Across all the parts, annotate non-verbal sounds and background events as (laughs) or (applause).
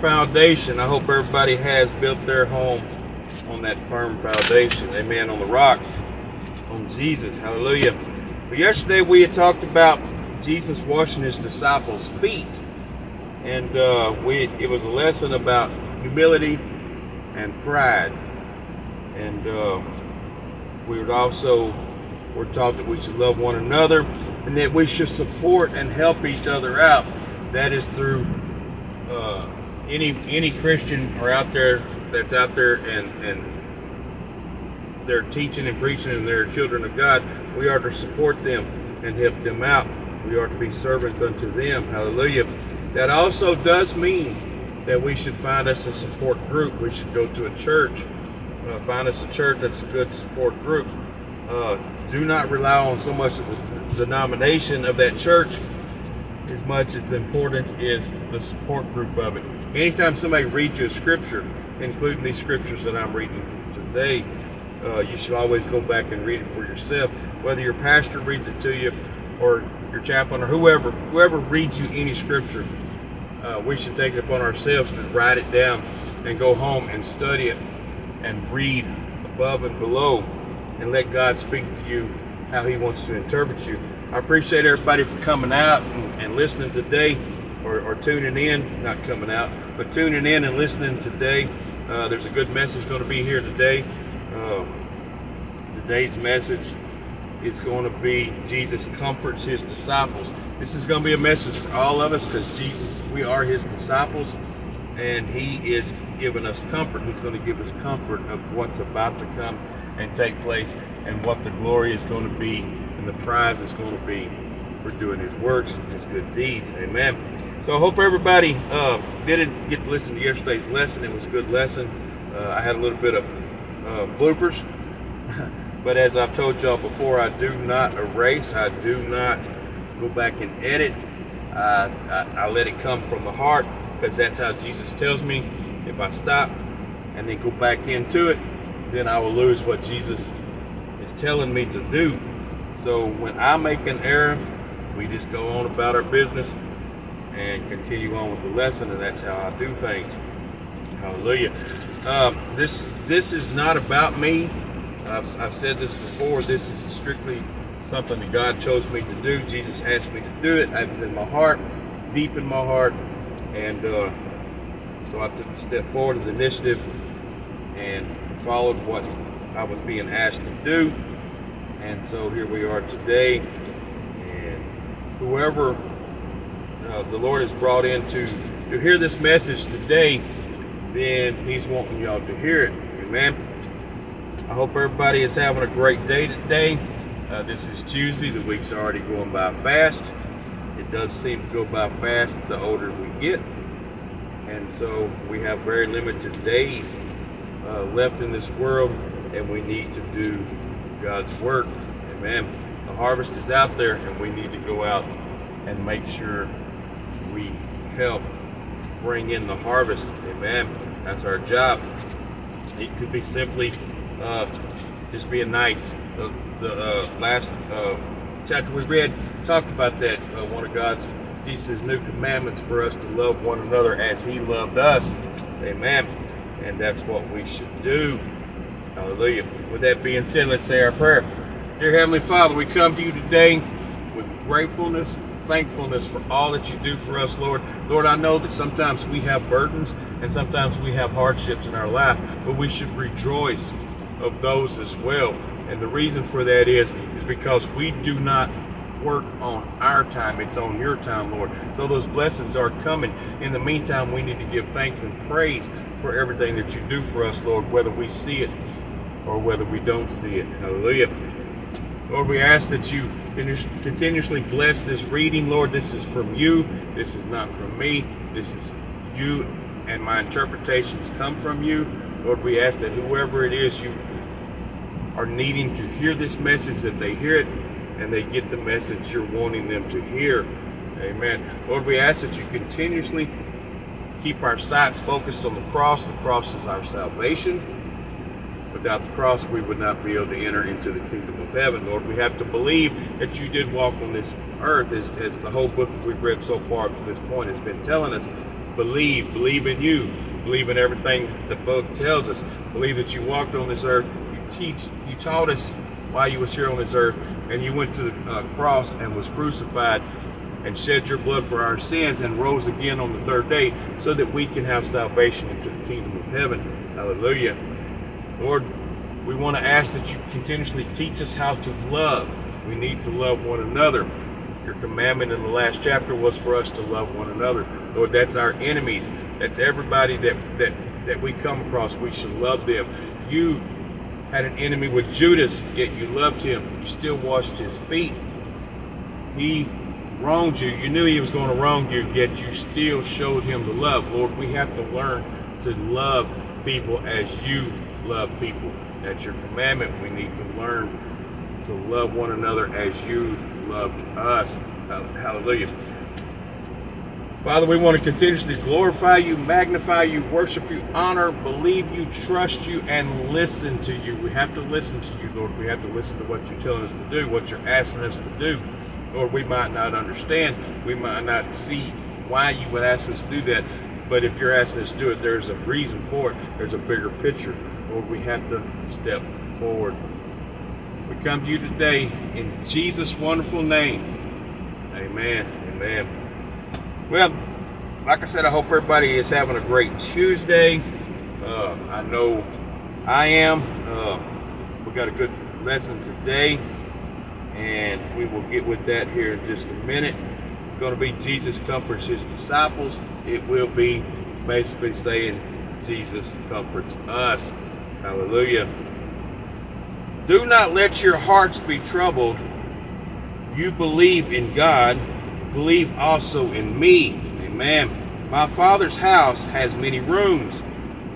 Foundation. I hope everybody has built their home on that firm foundation. Amen. On the rock, on Jesus. Hallelujah. But yesterday we had talked about Jesus washing his disciples' feet. And uh, we it was a lesson about humility and pride. And uh, we would also were taught that we should love one another and that we should support and help each other out. That is through uh, any any Christian or out there that's out there and and they're teaching and preaching and they're children of God. We are to support them and help them out. We are to be servants unto them. Hallelujah. That also does mean that we should find us a support group. We should go to a church, uh, find us a church that's a good support group. Uh, do not rely on so much of the denomination of that church as much as the importance is the support group of it. Anytime somebody reads you a scripture, including these scriptures that I'm reading today, uh, you should always go back and read it for yourself. Whether your pastor reads it to you or your chaplain or whoever, whoever reads you any scripture, uh, we should take it upon ourselves to write it down and go home and study it and read above and below and let God speak to you how He wants to interpret you. I appreciate everybody for coming out and, and listening today or, or, tuning in, not coming out, but tuning in and listening today. Uh, there's a good message going to be here today. Uh, today's message is going to be Jesus comforts his disciples. This is going to be a message for all of us because Jesus, we are his disciples, and he is giving us comfort. He's going to give us comfort of what's about to come and take place and what the glory is going to be and the prize is going to be for doing his works and his good deeds. Amen. So I hope everybody uh, did get to listen to yesterday's lesson. It was a good lesson. Uh, I had a little bit of uh, bloopers. (laughs) but as I've told y'all before, I do not erase. I do not go back and edit. I, I let it come from the heart because that's how Jesus tells me. If I stop and then go back into it, then I will lose what Jesus is telling me to do. So when I make an error, we just go on about our business and continue on with the lesson, and that's how I do things. Hallelujah. Um, this this is not about me. I've, I've said this before. This is strictly something that God chose me to do. Jesus asked me to do it. It was in my heart, deep in my heart, and uh, so I took a step forward of the initiative and followed what I was being asked to do. And so here we are today. And whoever uh, the Lord has brought in to, to hear this message today, then He's wanting y'all to hear it. Amen. I hope everybody is having a great day today. Uh, this is Tuesday. The week's already going by fast. It does seem to go by fast the older we get. And so we have very limited days uh, left in this world, and we need to do God's work. Amen. The harvest is out there, and we need to go out and make sure we help bring in the harvest. Amen. That's our job. It could be simply uh, just being nice. The, the uh, last uh, chapter we read talked about that. Uh, one of God's Jesus' new commandments for us to love one another as He loved us. Amen. And that's what we should do. Hallelujah. With that being said, let's say our prayer. Dear Heavenly Father, we come to you today with gratefulness, thankfulness for all that you do for us, Lord. Lord, I know that sometimes we have burdens and sometimes we have hardships in our life, but we should rejoice of those as well. And the reason for that is, is because we do not work on our time. It's on your time, Lord. So those blessings are coming. In the meantime, we need to give thanks and praise for everything that you do for us, Lord, whether we see it or whether we don't see it. Hallelujah. Lord, we ask that you continuously bless this reading. Lord, this is from you. This is not from me. This is you, and my interpretations come from you. Lord, we ask that whoever it is you are needing to hear this message, that they hear it and they get the message you're wanting them to hear. Amen. Lord, we ask that you continuously keep our sights focused on the cross. The cross is our salvation. Without the cross, we would not be able to enter into the kingdom of heaven. Lord, we have to believe that you did walk on this earth, as, as the whole book we've read so far up to this point has been telling us, believe, believe in you, believe in everything the book tells us, believe that you walked on this earth, you teach, you taught us while you was here on this earth, and you went to the uh, cross and was crucified and shed your blood for our sins and rose again on the third day so that we can have salvation into the kingdom of heaven. Hallelujah. Lord, we want to ask that you continuously teach us how to love. We need to love one another. Your commandment in the last chapter was for us to love one another. Lord, that's our enemies. That's everybody that that that we come across. We should love them. You had an enemy with Judas, yet you loved him. You still washed his feet. He wronged you. You knew he was going to wrong you, yet you still showed him the love. Lord, we have to learn to love people as you love people. That's your commandment. We need to learn to love one another as you loved us. Hallelujah. Father, we want to continuously glorify you, magnify you, worship you, honor, believe you, trust you, and listen to you. We have to listen to you, Lord. We have to listen to what you're telling us to do, what you're asking us to do. Lord, we might not understand. We might not see why you would ask us to do that. But if you're asking us to do it, there's a reason for it. There's a bigger picture. Lord, we have to step forward. We come to you today in Jesus' wonderful name. Amen. Amen. Well, like I said, I hope everybody is having a great Tuesday. Uh, I know I am. Uh, we got a good lesson today, and we will get with that here in just a minute. It's going to be Jesus comforts his disciples. It will be basically saying Jesus comforts us. Hallelujah. Do not let your hearts be troubled. You believe in God believe also in me. Amen. My Father's house has many rooms.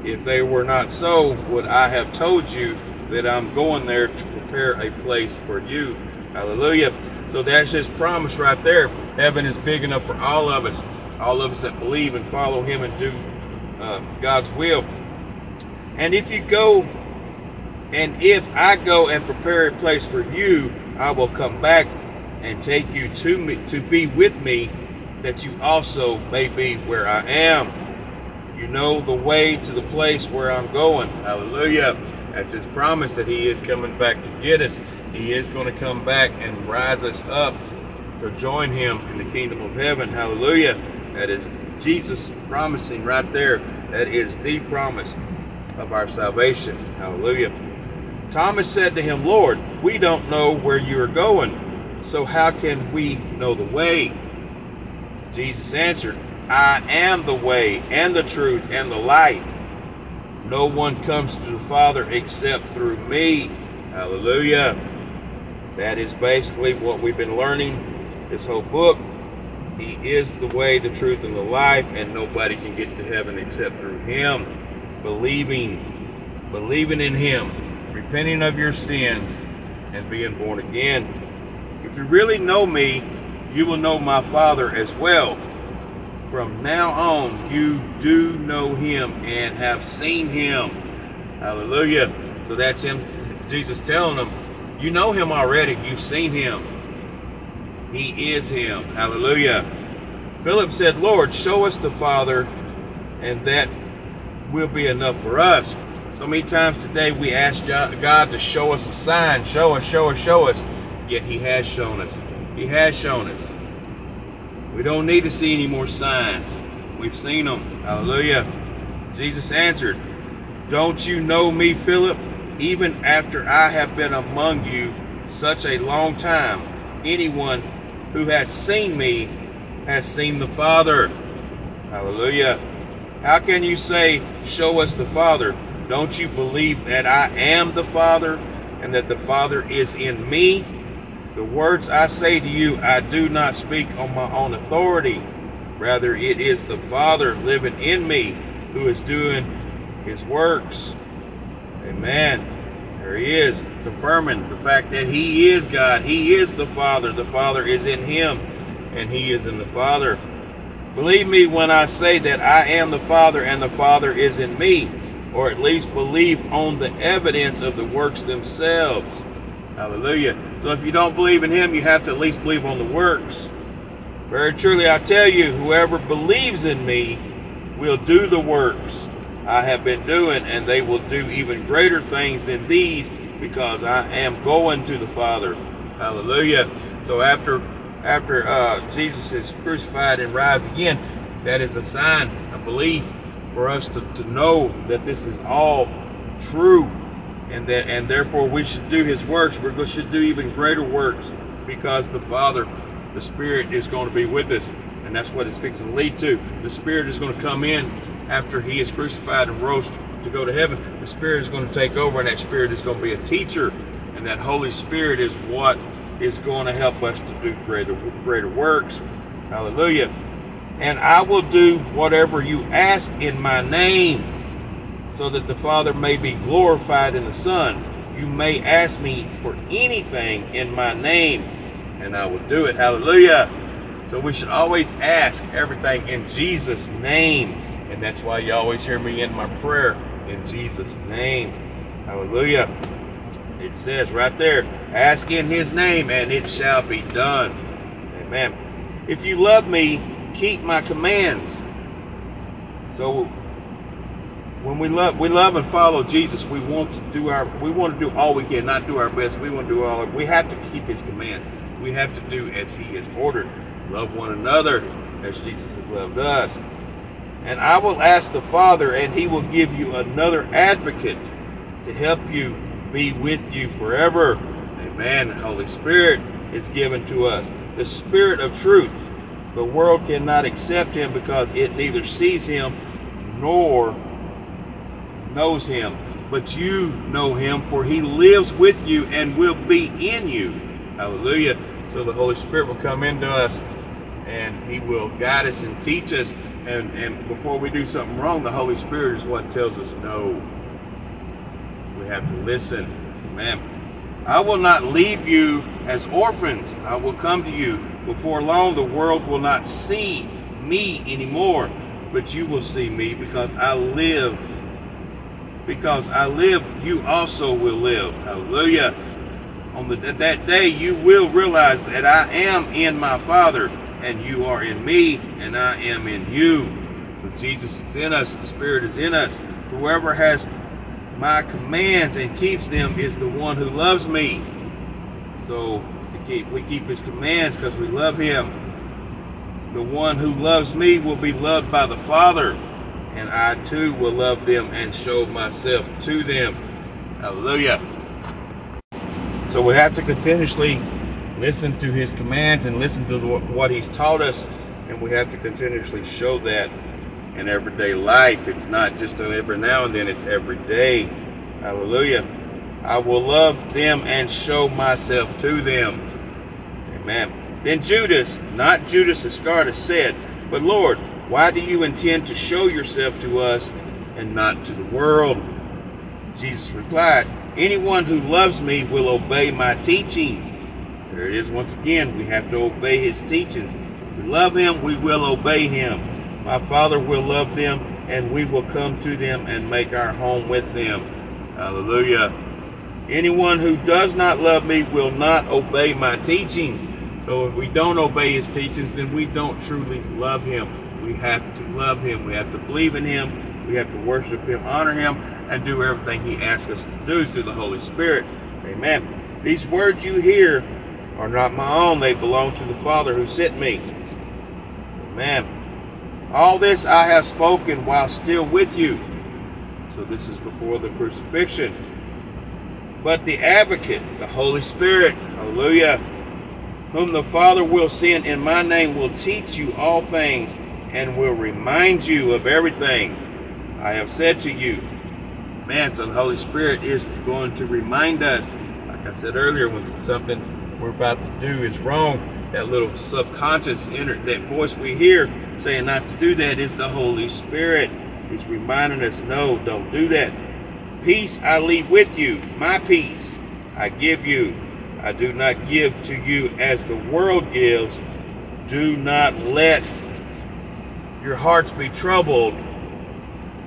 If they were not so, would I have told you that I'm going there to prepare a place for you? Hallelujah. So that's his promise right there. Heaven is big enough for all of us, all of us that believe and follow him and do uh, God's will. And if you go, and if I go and prepare a place for you, I will come back and take you to me to be with me that you also may be where I am. You know the way to the place where I'm going. Hallelujah. That's his promise that he is coming back to get us. He is going to come back and rise us up to join him in the kingdom of heaven. Hallelujah. That is Jesus promising right there. That is the promise of our salvation. Hallelujah. Thomas said to him, Lord, we don't know where you are going so how can we know the way? Jesus answered, I am the way and the truth and the life. No one comes to the Father except through me. Hallelujah. That is basically what we've been learning this whole book. He is the way, the truth, and the life, and nobody can get to heaven except through Him. Believing, believing in Him, repenting of your sins, and being born again. If you really know me, you will know my Father as well. From now on, you do know him and have seen him. Hallelujah. So that's him, Jesus telling them, you know him already. You've seen him. He is him. Hallelujah. Philip said, Lord, show us the Father, and that will be enough for us. So many times today we ask God to show us a sign, show us, show us, show us yet he has shown us. He has shown us. We don't need to see any more signs. We've seen them. Hallelujah. Jesus answered, Don't you know me, Philip? Even after I have been among you such a long time, anyone who has seen me has seen the Father. Hallelujah. How can you say, Show us the Father? Don't you believe that I am the Father and that the Father is in me? The words I say to you, I do not speak on my own authority. Rather, it is the Father living in me who is doing his works. Amen. There he is, confirming the fact that he is God. He is the Father. The Father is in him, and he is in the Father. Believe me when I say that I am the Father and the Father is in me, or at least believe on the evidence of the works themselves. Hallelujah. So if you don't believe in him, you have to at least believe on the works. Very truly, I tell you, whoever believes in me will do the works I have been doing, and they will do even greater things than these, because I am going to the Father. Hallelujah. So after after uh, Jesus is crucified and rise again, that is a sign, a belief for us to, to know that this is all true and that and therefore we should do his works. We should do even greater works because the Father, the Spirit is going to be with us. And that's what it's fixing to lead to. The Spirit is going to come in after he is crucified and rose to go to heaven. The Spirit is going to take over and that Spirit is going to be a teacher. And that Holy Spirit is what is going to help us to do greater, greater works. Hallelujah. And I will do whatever you ask in my name so that the Father may be glorified in the Son. You may ask me for anything in my name, and I will do it. Hallelujah. So we should always ask everything in Jesus' name. And that's why you always hear me in my prayer in Jesus' name. Hallelujah. It says right there, ask in his name and it shall be done. Amen. If you love me, keep my commands. So when we love we love and follow Jesus, we want to do our we want to do all we can, not do our best. We want to do all we have to keep his commands. We have to do as he has ordered. Love one another as Jesus has loved us. And I will ask the Father, and he will give you another advocate to help you be with you forever. Amen. The Holy Spirit is given to us. The Spirit of truth. The world cannot accept him because it neither sees him nor knows him, but you know him, for he lives with you and will be in you. Hallelujah. So the Holy Spirit will come into us and he will guide us and teach us. And, and before we do something wrong, the Holy Spirit is what tells us no. We have to listen. Amen. I will not leave you as orphans. I will come to you. Before long, the world will not see me anymore, but you will see me because I live because I live, you also will live. Hallelujah. On the, that day, you will realize that I am in my Father, and you are in me, and I am in you. So Jesus is in us, the Spirit is in us. Whoever has my commands and keeps them is the one who loves me. So keep, we keep his commands because we love him. The one who loves me will be loved by the Father and I too will love them and show myself to them. Hallelujah. So we have to continuously listen to his commands and listen to what he's taught us, and we have to continuously show that in everyday life. It's not just every now and then, it's every day. Hallelujah. I will love them and show myself to them. Amen. Then Judas, not Judas Iscariot, said, But Lord, why do you intend to show yourself to us and not to the world? Jesus replied, Anyone who loves me will obey my teachings. There it is once again. We have to obey his teachings. If we love him, we will obey him. My Father will love them, and we will come to them and make our home with them. Hallelujah. Anyone who does not love me will not obey my teachings. So if we don't obey his teachings, then we don't truly love him. We have to love him. We have to believe in him. We have to worship him, honor him, and do everything he asks us to do through the Holy Spirit. Amen. These words you hear are not my own. They belong to the Father who sent me. Amen. All this I have spoken while still with you. So this is before the crucifixion. But the advocate, the Holy Spirit, hallelujah, whom the Father will send in my name will teach you all things and will remind you of everything I have said to you. Man, so the Holy Spirit is going to remind us, like I said earlier, when something we're about to do is wrong, that little subconscious inner, that voice we hear saying not to do that is the Holy Spirit. He's reminding us, no, don't do that. Peace I leave with you, my peace I give you. I do not give to you as the world gives. Do not let your hearts be troubled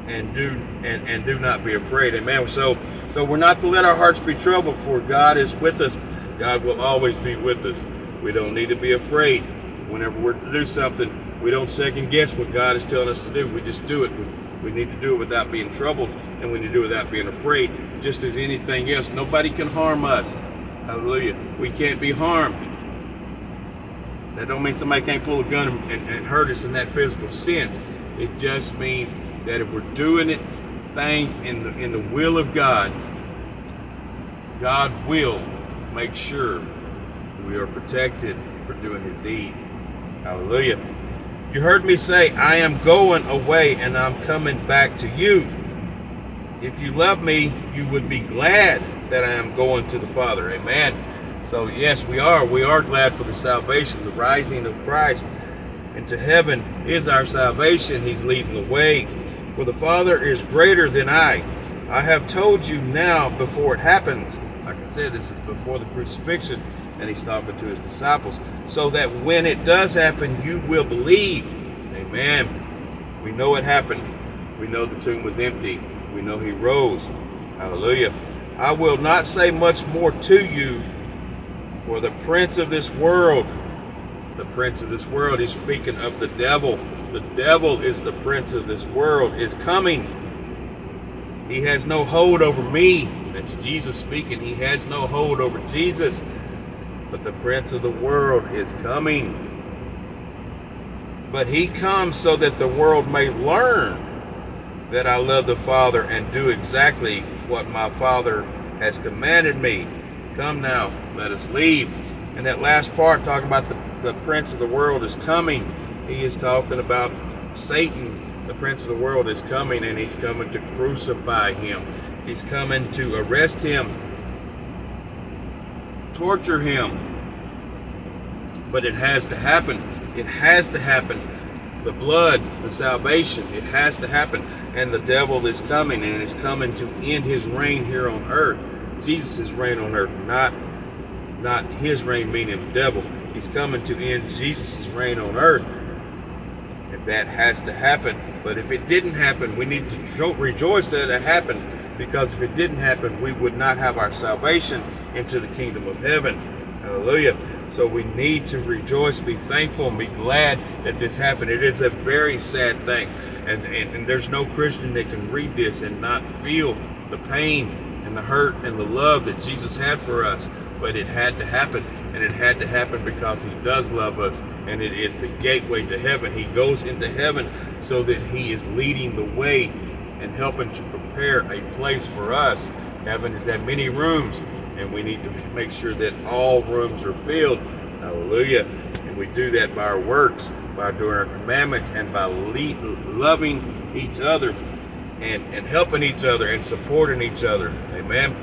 and do and, and do not be afraid. Amen. So so we're not to let our hearts be troubled, for God is with us. God will always be with us. We don't need to be afraid whenever we're to do something. We don't second guess what God is telling us to do. We just do it. We need to do it without being troubled, and we need to do it without being afraid. Just as anything else, nobody can harm us. Hallelujah. We can't be harmed. That don't mean somebody can't pull a gun and, and hurt us in that physical sense. It just means that if we're doing it, things in the in the will of God, God will make sure we are protected for doing His deeds. Hallelujah. You heard me say, I am going away and I'm coming back to you. If you love me, you would be glad that I am going to the Father. Amen. So, yes, we are. We are glad for the salvation, the rising of Christ into heaven is our salvation. He's leading the way. For the Father is greater than I. I have told you now before it happens. Like I said, this is before the crucifixion, and he's talking to his disciples. So that when it does happen, you will believe. Amen. We know it happened. We know the tomb was empty. We know he rose. Hallelujah. I will not say much more to you, for the prince of this world, the prince of this world, he's speaking of the devil. The devil is the prince of this world, is coming. He has no hold over me. That's Jesus speaking. He has no hold over Jesus. But the prince of the world is coming. But he comes so that the world may learn that I love the Father and do exactly what my Father has commanded me. Come now, let us leave. And that last part, talking about the, the prince of the world is coming, he is talking about Satan, the prince of the world, is coming and he's coming to crucify him. He's coming to arrest him, torture him. But it has to happen. It has to happen. The blood, the salvation, it has to happen. And the devil is coming and is coming to end his reign here on earth. Jesus' reign on earth, not not his reign meaning the devil. He's coming to end Jesus' reign on earth. And that has to happen. But if it didn't happen, we need to rejoice that it happened. Because if it didn't happen, we would not have our salvation into the kingdom of heaven. Hallelujah. So we need to rejoice, be thankful, and be glad that this happened. It is a very sad thing. And, and, and there's no Christian that can read this and not feel the pain and the hurt and the love that Jesus had for us but it had to happen. And it had to happen because he does love us, and it is the gateway to heaven. He goes into heaven so that he is leading the way and helping to prepare a place for us. Heaven has had many rooms, and we need to make sure that all rooms are filled. Hallelujah. And we do that by our works, by doing our commandments, and by loving each other and, and helping each other and supporting each other. Amen.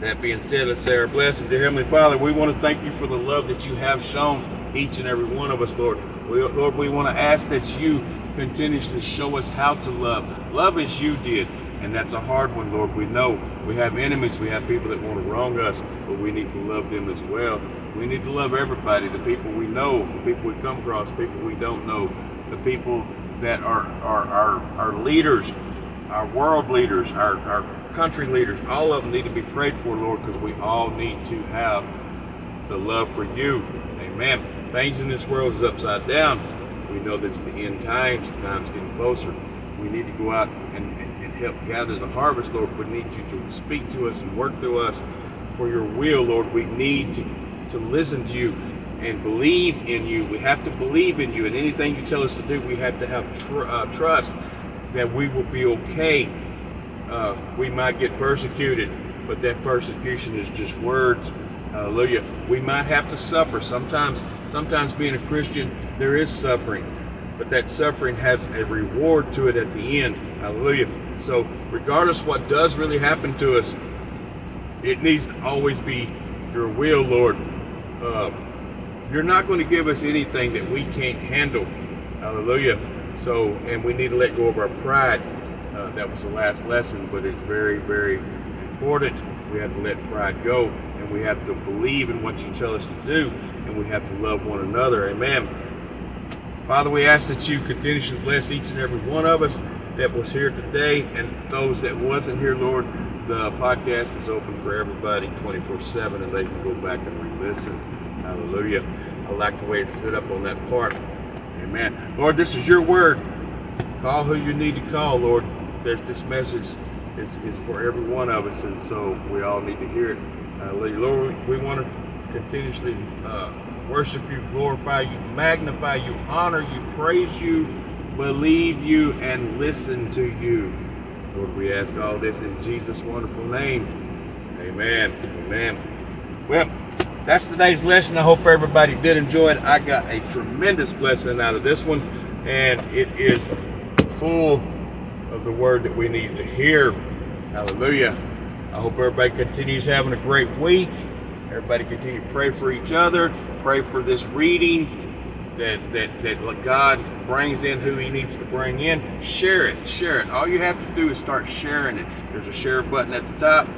That being said, let's say our blessing. Dear Heavenly Father, we want to thank you for the love that you have shown each and every one of us, Lord. We, Lord, we want to ask that you continue to show us how to love. Love as you did. And that's a hard one, Lord. We know we have enemies. We have people that want to wrong us, but we need to love them as well. We need to love everybody, the people we know, the people we come across, people we don't know, the people that are, are leaders, our world leaders, our, our country leaders, all of them need to be prayed for, Lord, because we all need to have the love for you. Amen. Things in this world is upside down. We know that it's the end times, the time's getting closer. We need to go out and, and, and help gather the harvest, Lord. We need you to speak to us and work through us for your will, Lord. We need to, to listen to you and believe in you. We have to believe in you, and anything you tell us to do, we have to have tr- uh, trust that we will be okay uh, we might get persecuted, but that persecution is just words. Hallelujah. We might have to suffer. Sometimes, sometimes being a Christian, there is suffering, but that suffering has a reward to it at the end. Hallelujah. So, regardless what does really happen to us, it needs to always be your will, Lord. Uh, you're not going to give us anything that we can't handle. Hallelujah. So, and we need to let go of our pride uh, that was the last lesson, but it's very, very important. We have to let pride go, and we have to believe in what you tell us to do, and we have to love one another. Amen. Father, we ask that you continue to bless each and every one of us that was here today and those that wasn't here, Lord. the podcast is open for everybody 24-7 and they can go back and re-listen. Hallelujah. I like the way it's set up on that part. Amen. Lord, this is your word. Call who you need to call, Lord. There's this message is for every one of us, and so we all need to hear it. Hallelujah. Lord, we want to continuously uh, worship you, glorify you, magnify you, honor you, praise you, believe you, and listen to you. Lord, we ask all this in Jesus' wonderful name. Amen. Amen. Well, that's today's lesson. I hope everybody did enjoy it. I got a tremendous blessing out of this one, and it is full the word that we need to hear. Hallelujah. I hope everybody continues having a great week. Everybody continue to pray for each other. Pray for this reading that, that, that God brings in who he needs to bring in. Share it. Share it. All you have to do is start sharing it. There's a share button at the top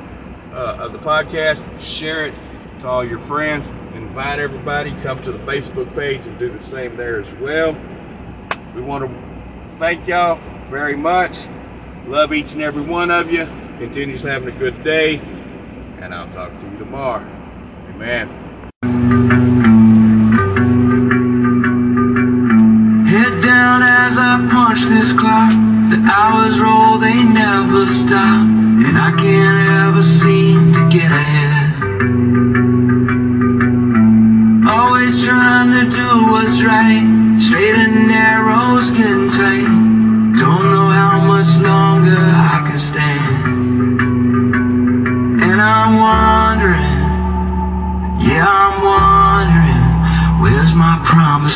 uh, of the podcast. Share it to all your friends. Invite everybody. Come to the Facebook page and do the same there as well. We want to thank y'all very much. Love each and every one of you. Continues having a good day. And I'll talk to you tomorrow. Amen. Head down as I punch this clock. The hours roll, they never stop. And I can't ever seem to get ahead. Out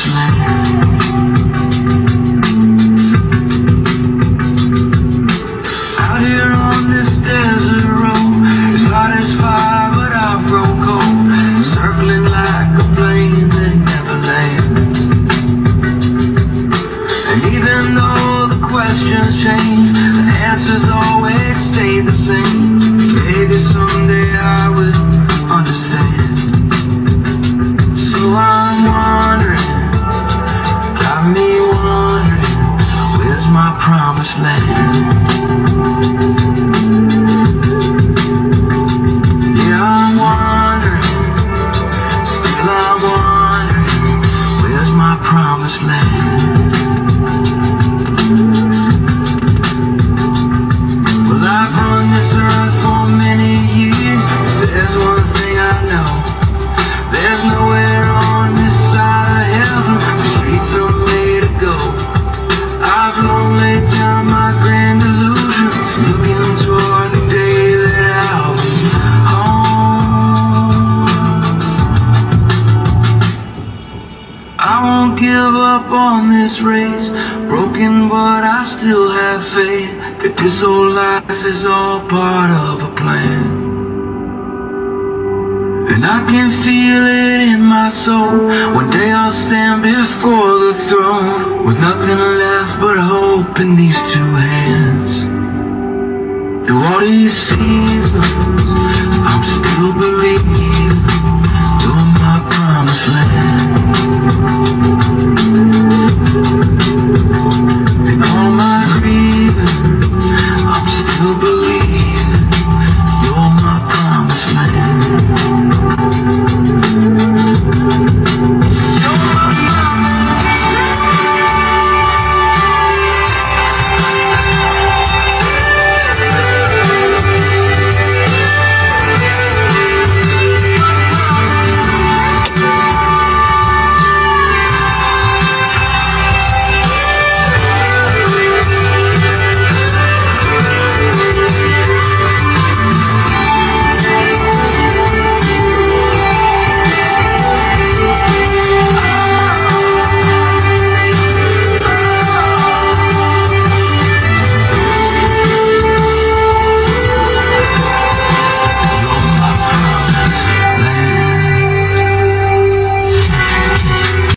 here on this desert road, promised land? Is all part of a plan. And I can feel it in my soul. One day I'll stand before the throne with nothing left but hope in these two hands. Through all these seasons, I'm still believing